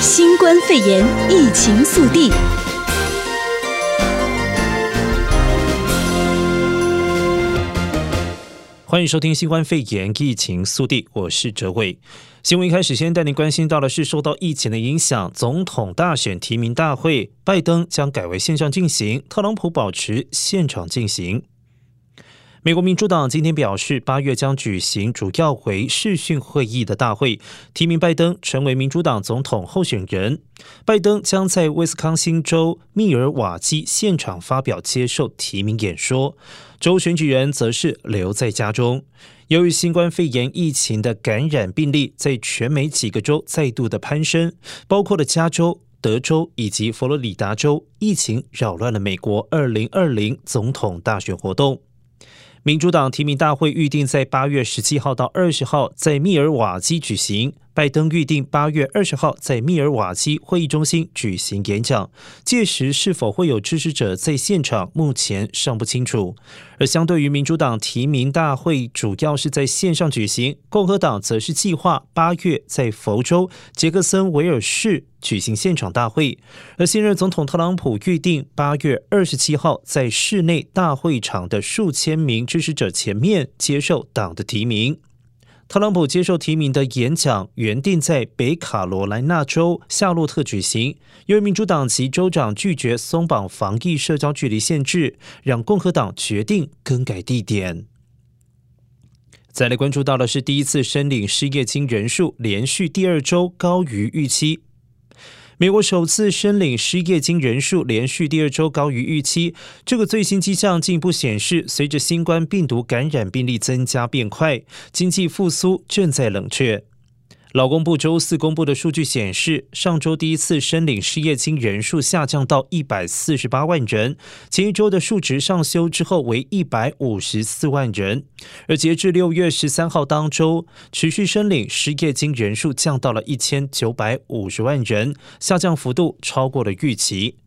新冠肺炎疫情速递。欢迎收听新冠肺炎疫情速递，我是哲伟。新闻一开始先带您关心到的是，受到疫情的影响，总统大选提名大会，拜登将改为线上进行，特朗普保持现场进行。美国民主党今天表示，八月将举行主要为视讯会议的大会，提名拜登成为民主党总统候选人。拜登将在威斯康星州密尔瓦基现场发表接受提名演说，州选举人则是留在家中。由于新冠肺炎疫情的感染病例在全美几个州再度的攀升，包括了加州、德州以及佛罗里达州，疫情扰乱了美国二零二零总统大选活动。民主党提名大会预定在八月十七号到二十号在密尔瓦基举行。拜登预定八月二十号在密尔瓦基会议中心举行演讲，届时是否会有支持者在现场，目前尚不清楚。而相对于民主党提名大会主要是在线上举行，共和党则是计划八月在佛州杰克森维尔市举行现场大会。而现任总统特朗普预定八月二十七号在室内大会场的数千名支持者前面接受党的提名。特朗普接受提名的演讲原定在北卡罗来纳州夏洛特举行，由于民主党籍州长拒绝松绑防疫社交距离限制，让共和党决定更改地点。再来关注到的是，第一次申领失业金人数连续第二周高于预期。美国首次申领失业金人数连续第二周高于预期，这个最新迹象进一步显示，随着新冠病毒感染病例增加变快，经济复苏正在冷却。劳工部周四公布的数据显示，上周第一次申领失业金人数下降到一百四十八万人，前一周的数值上修之后为一百五十四万人。而截至六月十三号当周，持续申领失业金人数降到了一千九百五十万人，下降幅度超过了预期。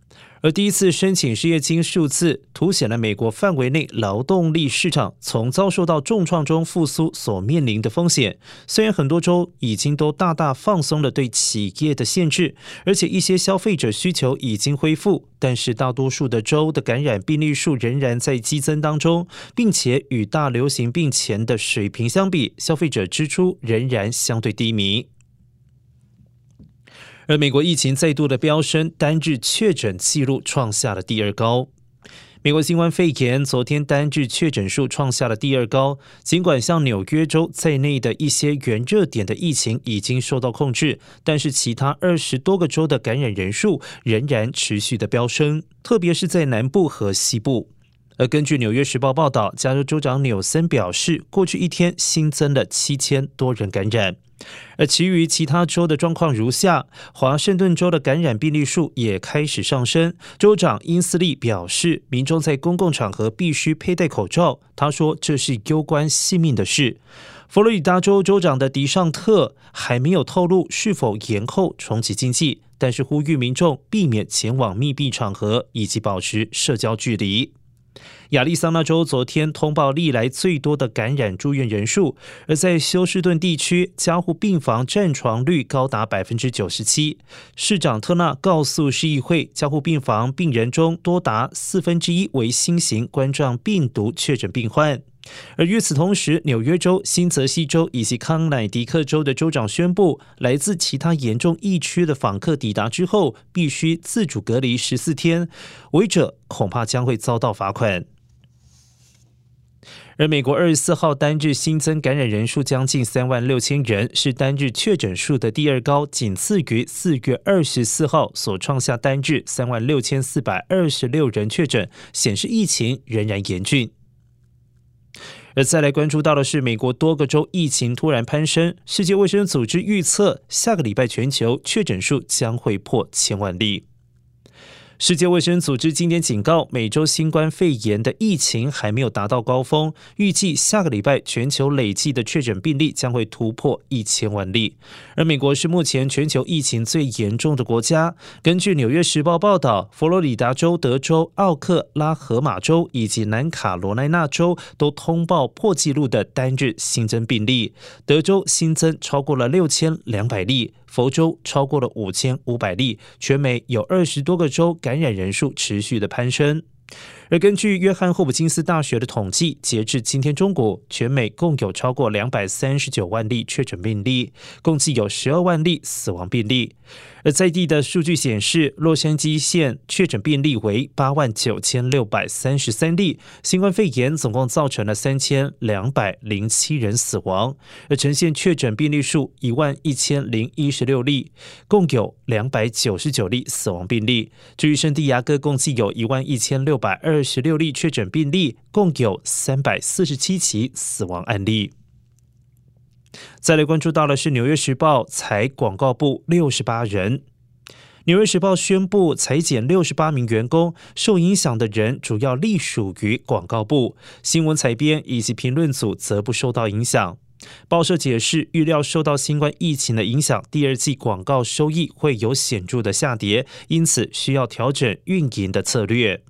而第一次申请失业金数字，凸显了美国范围内劳动力市场从遭受到重创中复苏所面临的风险。虽然很多州已经都大大放松了对企业的限制，而且一些消费者需求已经恢复，但是大多数的州的感染病例数仍然在激增当中，并且与大流行病前的水平相比，消费者支出仍然相对低迷。而美国疫情再度的飙升，单日确诊记录创下了第二高。美国新冠肺炎昨天单日确诊数创下了第二高，尽管像纽约州在内的一些原热点的疫情已经受到控制，但是其他二十多个州的感染人数仍然持续的飙升，特别是在南部和西部。而根据《纽约时报》报道，加州州长纽森表示，过去一天新增了七千多人感染。而其余其他州的状况如下：华盛顿州的感染病例数也开始上升。州长英斯利表示，民众在公共场合必须佩戴口罩。他说，这是攸关性命的事。佛罗里达州州长的迪尚特还没有透露是否延后重启经济，但是呼吁民众避免前往密闭场合以及保持社交距离。亚利桑那州昨天通报历来最多的感染住院人数，而在休斯顿地区，加护病房占床率高达百分之九十七。市长特纳告诉市议会，加护病房病人中多达四分之一为新型冠状病毒确诊病患。而与此同时，纽约州、新泽西州以及康乃狄克州的州长宣布，来自其他严重疫区的访客抵达之后，必须自主隔离十四天，违者恐怕将会遭到罚款。而美国二十四号单日新增感染人数将近三万六千人，是单日确诊数的第二高，仅次于四月二十四号所创下单日三万六千四百二十六人确诊，显示疫情仍然严峻。而再来关注到的是，美国多个州疫情突然攀升。世界卫生组织预测，下个礼拜全球确诊数将会破千万例。世界卫生组织今天警告，美洲新冠肺炎的疫情还没有达到高峰，预计下个礼拜全球累计的确诊病例将会突破一千万例。而美国是目前全球疫情最严重的国家。根据《纽约时报》报道，佛罗里达州、德州、奥克拉荷马州以及南卡罗来纳州都通报破纪录的单日新增病例。德州新增超过了六千两百例。佛州超过了五千五百例，全美有二十多个州感染人数持续的攀升。而根据约翰霍普金斯大学的统计，截至今天中午，全美共有超过两百三十九万例确诊病例，共计有十二万例死亡病例。而在地的数据显示，洛杉矶县确诊病例为八万九千六百三十三例，新冠肺炎总共造成了三千两百零七人死亡。而橙县确诊病例数一万一千零一十六例，共有两百九十九例死亡病例。至于圣地亚哥，共计有一万一千六百二十六例确诊病例，共有三百四十七起死亡案例。再来关注到的是《纽约时报》裁广告部六十八人，《纽约时报》宣布裁减六十八名员工，受影响的人主要隶属于广告部，新闻采编以及评论组则不受到影响。报社解释，预料受到新冠疫情的影响，第二季广告收益会有显著的下跌，因此需要调整运营的策略。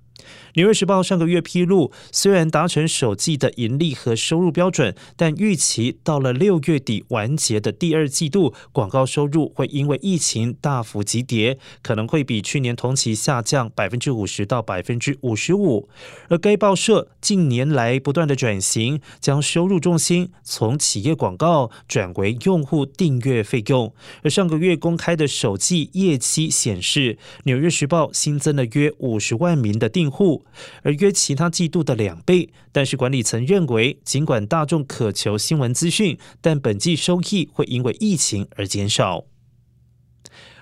纽约时报上个月披露，虽然达成首季的盈利和收入标准，但预期到了六月底完结的第二季度，广告收入会因为疫情大幅急跌，可能会比去年同期下降百分之五十到百分之五十五。而该报社近年来不断的转型，将收入重心从企业广告转为用户订阅费用。而上个月公开的首季业绩显示，纽约时报新增了约五十万名的订户。而约其他季度的两倍，但是管理层认为，尽管大众渴求新闻资讯，但本季收益会因为疫情而减少。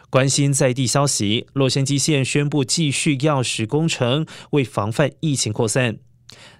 关心在地消息，洛杉矶县宣布继续钥匙工程，为防范疫情扩散。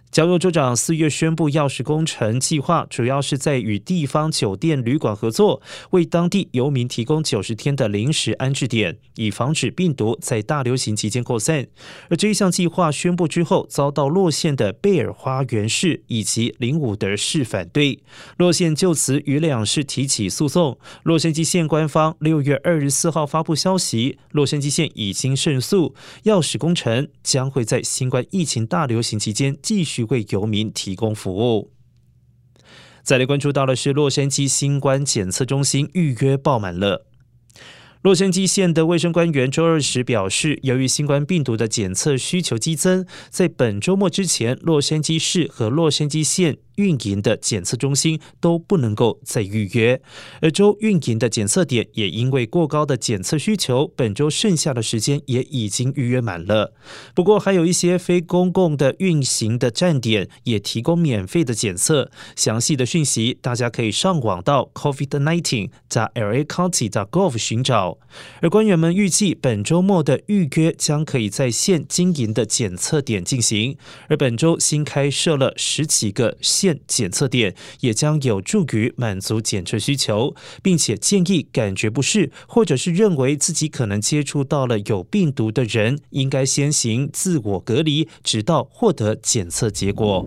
加州州长四月宣布钥匙工程计划，主要是在与地方酒店旅馆合作，为当地游民提供九十天的临时安置点，以防止病毒在大流行期间扩散。而这一项计划宣布之后，遭到洛县的贝尔花园市以及林伍德市反对，洛县就此与两市提起诉讼。洛杉矶县官方六月二十四号发布消息，洛杉矶县已经胜诉，钥匙工程将会在新冠疫情大流行期间继续。去为游民提供服务。再来关注到的是，洛杉矶新冠检测中心预约爆满了。洛杉矶县的卫生官员周二时表示，由于新冠病毒的检测需求激增，在本周末之前，洛杉矶市和洛杉矶县。运营的检测中心都不能够再预约，而州运营的检测点也因为过高的检测需求，本周剩下的时间也已经预约满了。不过，还有一些非公共的运行的站点也提供免费的检测。详细的讯息，大家可以上网到 covid19.lacounty.gov 寻找。而官员们预计，本周末的预约将可以在线经营的检测点进行，而本周新开设了十几个。检测点也将有助于满足检测需求，并且建议感觉不适或者是认为自己可能接触到了有病毒的人，应该先行自我隔离，直到获得检测结果。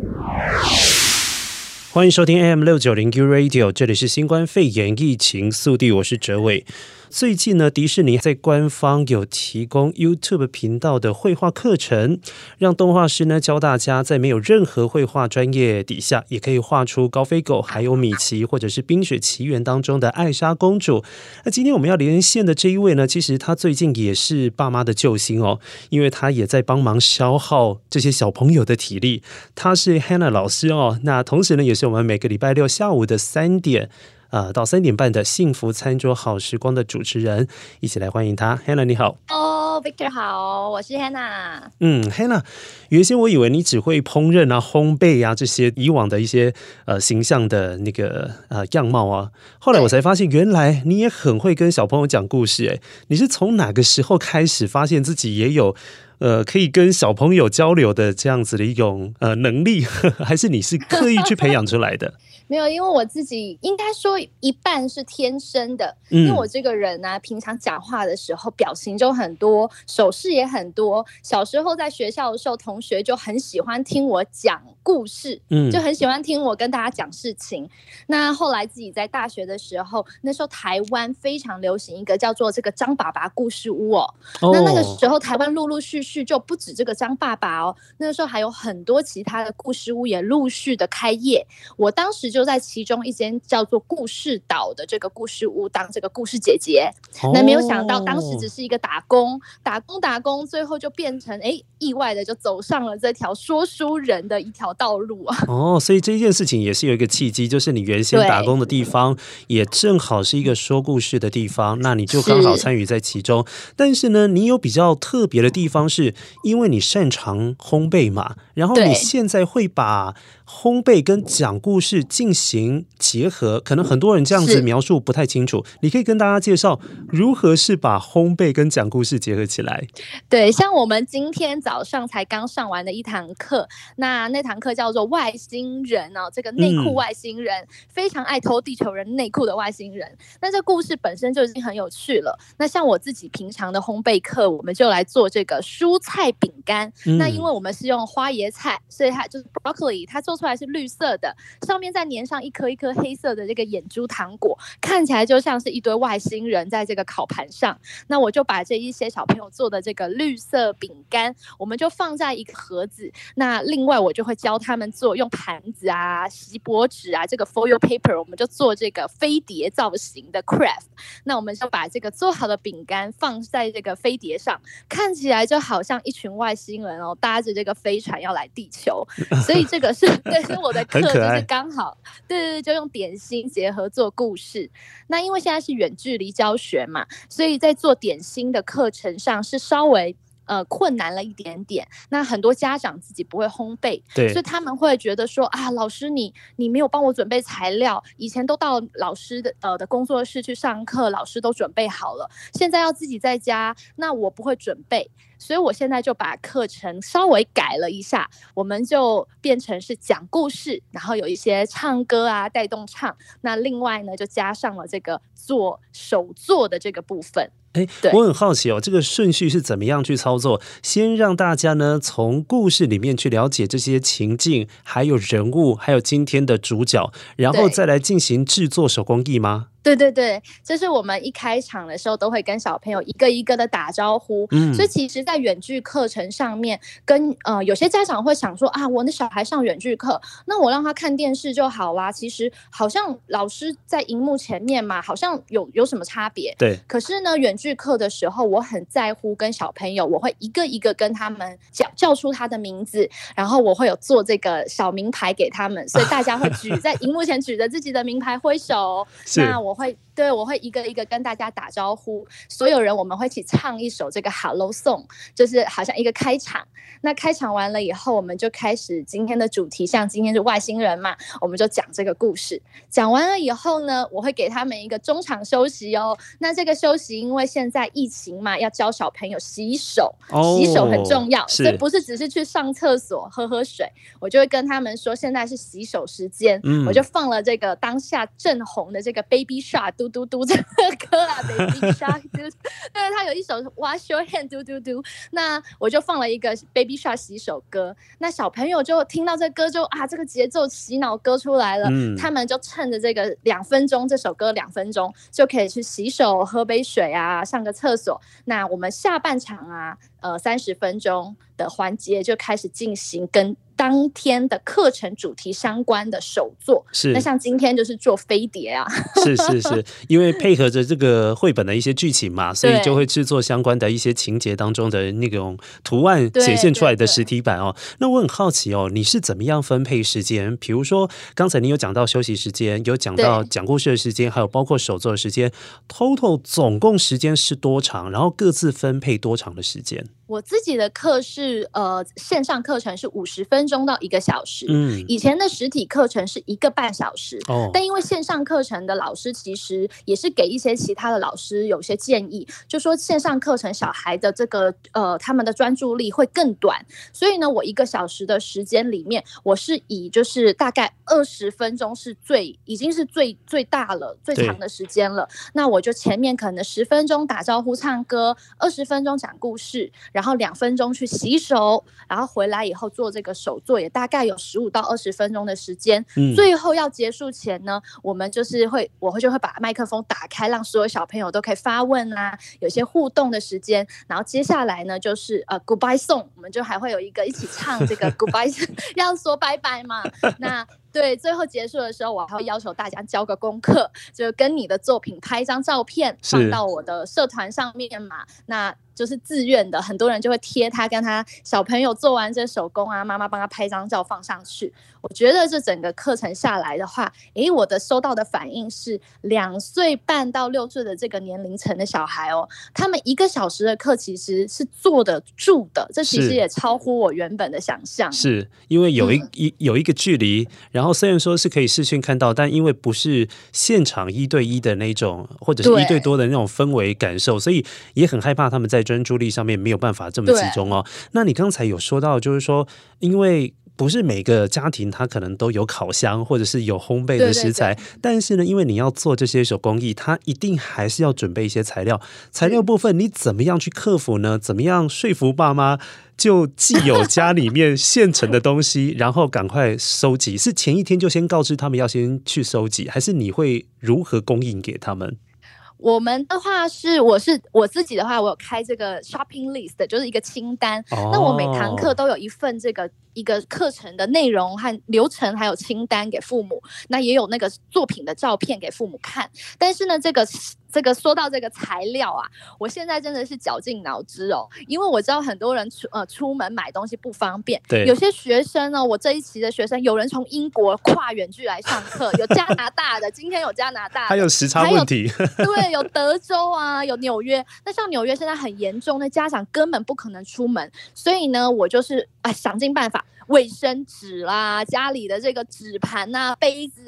欢迎收听 AM 六九零 U Radio，这里是新冠肺炎疫情速递，我是哲伟。最近呢，迪士尼在官方有提供 YouTube 频道的绘画课程，让动画师呢教大家在没有任何绘画专业底下，也可以画出高飞狗，还有米奇，或者是《冰雪奇缘》当中的艾莎公主。那今天我们要连线的这一位呢，其实他最近也是爸妈的救星哦，因为他也在帮忙消耗这些小朋友的体力。他是 Hannah 老师哦，那同时呢，也是我们每个礼拜六下午的三点。呃，到三点半的幸福餐桌好时光的主持人，一起来欢迎他，Hannah 你好。哦、oh,，Victor 好，我是 Hannah。嗯，Hannah，原先我以为你只会烹饪啊、烘焙啊这些以往的一些呃形象的那个呃样貌啊，后来我才发现，原来你也很会跟小朋友讲故事。哎，你是从哪个时候开始发现自己也有呃可以跟小朋友交流的这样子的一种呃能力，还是你是刻意去培养出来的？没有，因为我自己应该说一半是天生的，嗯、因为我这个人呢、啊，平常讲话的时候表情就很多，手势也很多。小时候在学校的时候，同学就很喜欢听我讲故事，嗯，就很喜欢听我跟大家讲事情。那后来自己在大学的时候，那时候台湾非常流行一个叫做这个张爸爸故事屋哦。哦那那个时候台湾陆陆续续就不止这个张爸爸哦，那个时候还有很多其他的故事屋也陆续的开业。我当时就。就在其中一间叫做故事岛的这个故事屋当这个故事姐姐，那没有想到当时只是一个打工，打工打工，最后就变成哎，意外的就走上了这条说书人的一条道路啊。哦，所以这件事情也是有一个契机，就是你原先打工的地方 也正好是一个说故事的地方，那你就刚好参与在其中。但是呢，你有比较特别的地方，是因为你擅长烘焙嘛，然后你现在会把烘焙跟讲故事进进行结合，可能很多人这样子描述不太清楚。你可以跟大家介绍如何是把烘焙跟讲故事结合起来。对，像我们今天早上才刚上完的一堂课，那那堂课叫做外星人哦，这个内裤外星人、嗯、非常爱偷地球人内裤的外星人。那这故事本身就已经很有趣了。那像我自己平常的烘焙课，我们就来做这个蔬菜饼干。嗯、那因为我们是用花椰菜，所以它就是 broccoli，它做出来是绿色的，上面再粘。上一颗一颗黑色的这个眼珠糖果，看起来就像是一堆外星人在这个烤盘上。那我就把这一些小朋友做的这个绿色饼干，我们就放在一个盒子。那另外我就会教他们做用盘子啊、锡箔纸啊、这个 foil paper，我们就做这个飞碟造型的 craft。那我们就把这个做好的饼干放在这个飞碟上，看起来就好像一群外星人哦，搭着这个飞船要来地球。所以这个是 这，是我的课就是刚好。对对对，就用点心结合做故事。那因为现在是远距离教学嘛，所以在做点心的课程上是稍微呃困难了一点点。那很多家长自己不会烘焙，对，所以他们会觉得说啊，老师你你没有帮我准备材料，以前都到老师的呃的工作室去上课，老师都准备好了，现在要自己在家，那我不会准备。所以我现在就把课程稍微改了一下，我们就变成是讲故事，然后有一些唱歌啊，带动唱。那另外呢，就加上了这个做手作的这个部分。哎，我很好奇哦，这个顺序是怎么样去操作？先让大家呢从故事里面去了解这些情境，还有人物，还有今天的主角，然后再来进行制作手工艺吗？对对对，就是我们一开场的时候都会跟小朋友一个一个的打招呼。嗯，所以其实，在远距课程上面，跟呃有些家长会想说啊，我的小孩上远距课，那我让他看电视就好啦。其实好像老师在荧幕前面嘛，好像有有什么差别？对。可是呢，远距课的时候，我很在乎跟小朋友，我会一个一个跟他们叫叫出他的名字，然后我会有做这个小名牌给他们，所以大家会举 在荧幕前举着自己的名牌挥手。那我。我会对，我会一个一个跟大家打招呼，所有人我们会一起唱一首这个 Hello Song，就是好像一个开场。那开场完了以后，我们就开始今天的主题，像今天是外星人嘛，我们就讲这个故事。讲完了以后呢，我会给他们一个中场休息哦。那这个休息，因为现在疫情嘛，要教小朋友洗手，哦、洗手很重要，所以不是只是去上厕所喝喝水，我就会跟他们说，现在是洗手时间，嗯、我就放了这个当下正红的这个 Baby。刷嘟嘟嘟 这个歌啊，Baby Shark 嘟，对，他有一首 Wash Your Hand 嘟嘟嘟，那我就放了一个 Baby Shark 洗手歌，那小朋友就听到这歌就啊，这个节奏洗脑歌出来了，嗯，他们就趁着这个两分钟，这首歌两分钟就可以去洗手、喝杯水啊，上个厕所。那我们下半场啊，呃，三十分钟的环节就开始进行跟。当天的课程主题相关的手作是，那像今天就是做飞碟啊，是是是，因为配合着这个绘本的一些剧情嘛，所以就会制作相关的一些情节当中的那种图案显现出来的实体版哦。那我很好奇哦，你是怎么样分配时间？比如说刚才你有讲到休息时间，有讲到讲故事的时间，还有包括手作的时间，total 总共时间是多长？然后各自分配多长的时间？我自己的课是呃线上课程是五十分钟到一个小时，嗯，以前的实体课程是一个半小时，哦，但因为线上课程的老师其实也是给一些其他的老师有些建议，就说线上课程小孩的这个呃他们的专注力会更短，所以呢，我一个小时的时间里面，我是以就是大概二十分钟是最已经是最最大了最长的时间了，那我就前面可能十分钟打招呼唱歌，二十分钟讲故事，然后两分钟去洗手，然后回来以后做这个手作，也大概有十五到二十分钟的时间。嗯，最后要结束前呢，我们就是会，我会就会把麦克风打开，让所有小朋友都可以发问啊，有些互动的时间。然后接下来呢，就是呃 Goodbye Song，我们就还会有一个一起唱这个 Goodbye，要说拜拜嘛。那对，最后结束的时候，我还会要求大家交个功课，就是跟你的作品拍一张照片，放到我的社团上面嘛。那就是自愿的，很多人就会贴他跟他小朋友做完这手工啊，妈妈帮他拍张照放上去。我觉得这整个课程下来的话，诶，我的收到的反应是两岁半到六岁的这个年龄层的小孩哦，他们一个小时的课其实是坐得住的，这其实也超乎我原本的想象。是因为有一一、嗯、有一个距离，然后虽然说是可以视讯看到，但因为不是现场一对一的那种，或者是一对多的那种氛围感受，所以也很害怕他们在。专注力上面没有办法这么集中哦。那你刚才有说到，就是说，因为不是每个家庭他可能都有烤箱或者是有烘焙的食材，对对对，但是呢，因为你要做这些手工艺，它一定还是要准备一些材料。材料部分你怎么样去克服呢？怎么样说服爸妈就既有家里面现成的东西，然后赶快收集？是前一天就先告知他们要先去收集，还是你会如何供应给他们？我们的话是，我是我自己的话，我有开这个 shopping list，就是一个清单。哦、那我每堂课都有一份这个一个课程的内容和流程，还有清单给父母。那也有那个作品的照片给父母看。但是呢，这个。这个说到这个材料啊，我现在真的是绞尽脑汁哦，因为我知道很多人出呃出门买东西不方便，对，有些学生呢，我这一期的学生，有人从英国跨远距来上课，有加拿大的，今天有加拿大，还有时差问题，对，有德州啊，有纽约，那像纽约现在很严重，那家长根本不可能出门，所以呢，我就是哎想尽办法。卫生纸啦，家里的这个纸盘呐、杯子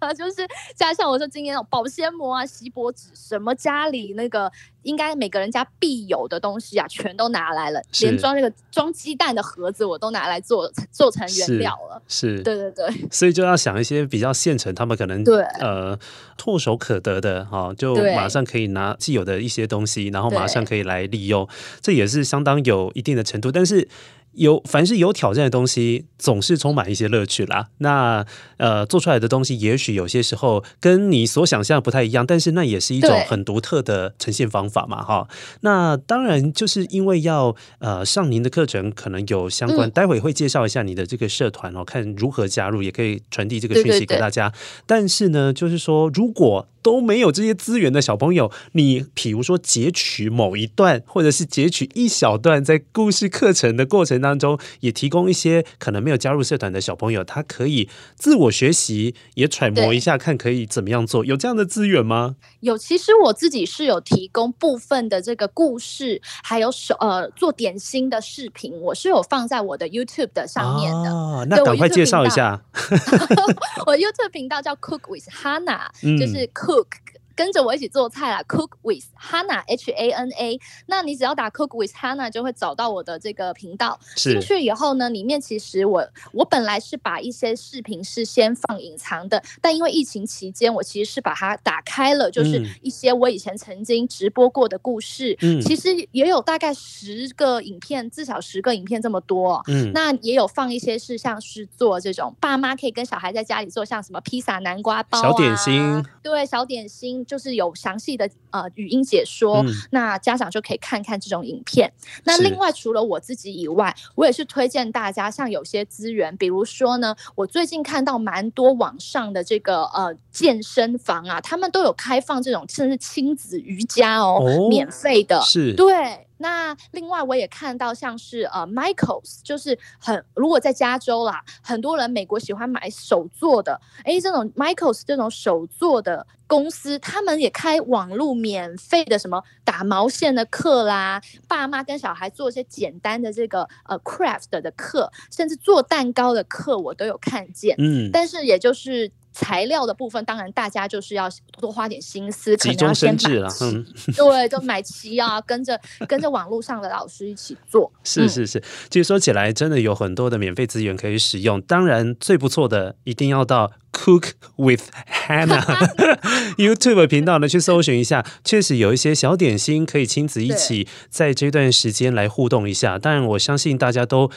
啊，就是加上我说今天那种保鲜膜啊、锡箔纸，什么家里那个应该每个人家必有的东西啊，全都拿来了，连装那个装鸡蛋的盒子我都拿来做做成原料了。是，是对对对，所以就要想一些比较现成，他们可能对呃唾手可得的哈，就马上可以拿既有的一些东西，然后马上可以来利用，这也是相当有一定的程度，但是。有凡是有挑战的东西，总是充满一些乐趣啦。那呃，做出来的东西，也许有些时候跟你所想象不太一样，但是那也是一种很独特的呈现方法嘛，哈。那当然，就是因为要呃上您的课程，可能有相关，待会会介绍一下你的这个社团哦，看如何加入，也可以传递这个讯息给大家。但是呢，就是说如果。都没有这些资源的小朋友，你比如说截取某一段，或者是截取一小段，在故事课程的过程当中，也提供一些可能没有加入社团的小朋友，他可以自我学习，也揣摩一下，看可以怎么样做。有这样的资源吗？有，其实我自己是有提供部分的这个故事，还有手呃做点心的视频，我是有放在我的 YouTube 的上面的。哦，那赶快介绍一下。我 YouTube 频道叫 Cook with Hannah，就是 Cook。跟着我一起做菜啦，Cook with Hana H A N A。那你只要打 Cook with Hana 就会找到我的这个频道。进去以后呢，里面其实我我本来是把一些视频是先放隐藏的，但因为疫情期间，我其实是把它打开了，就是一些我以前曾经直播过的故事。嗯，其实也有大概十个影片，至少十个影片这么多。嗯，那也有放一些是像是做这种爸妈可以跟小孩在家里做，像什么披萨、南瓜包、啊、小点心。对，小点心。就是有详细的呃语音解说，嗯，那家长就可以看看这种影片。那另外除了我自己以外，我也是推荐大家，像有些资源，比如说呢，我最近看到蛮多网上的这个呃健身房啊，他们都有开放这种甚至亲子瑜伽哦，哦免费的，是，对。那另外我也看到像是呃 Michaels，就是很如果在加州啦，很多人美国喜欢买手做的，哎，这种 Michaels 这种手做的公司，他们也开网络免费的什么打毛线的课啦，爸妈跟小孩做一些简单的这个呃 craft 的课，甚至做蛋糕的课，我都有看见。嗯，但是也就是。材料的部分，当然大家就是要多花点心思，可能要先买齐。嗯，对，就买齐啊，跟着跟着网络上的老师一起做。是是是，其实说起来，真的有很多的免费资源可以使用。当然，最不错的一定要到 Cook with Hannah YouTube 频道呢去搜寻一下，确实有一些小点心可以亲子一起在这段时间来互动一下。当然，我相信大家都。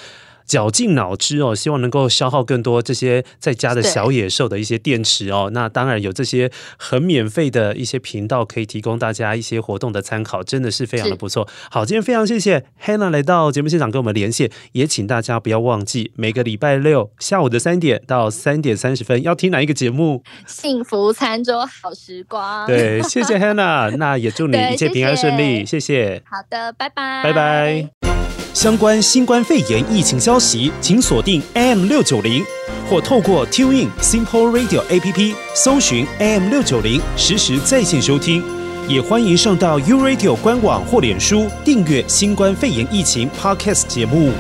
绞尽脑汁哦，希望能够消耗更多这些在家的小野兽的一些电池哦。那当然有这些很免费的一些频道可以提供大家一些活动的参考，真的是非常的不错。好，今天非常谢谢 Hannah 来到节目现场跟我们连线，也请大家不要忘记每个礼拜六下午的三点到三点三十分要听哪一个节目？幸福餐桌好时光。对，谢谢 Hannah，那也祝你一切平安顺利，谢谢。好的，拜拜，拜拜。相关新冠肺炎疫情消息，请锁定 AM 六九零，或透过 TuneIn Simple Radio APP 搜寻 AM 六九零，实时在线收听。也欢迎上到 U Radio 官网或脸书订阅新冠肺炎疫情 Podcast 节目。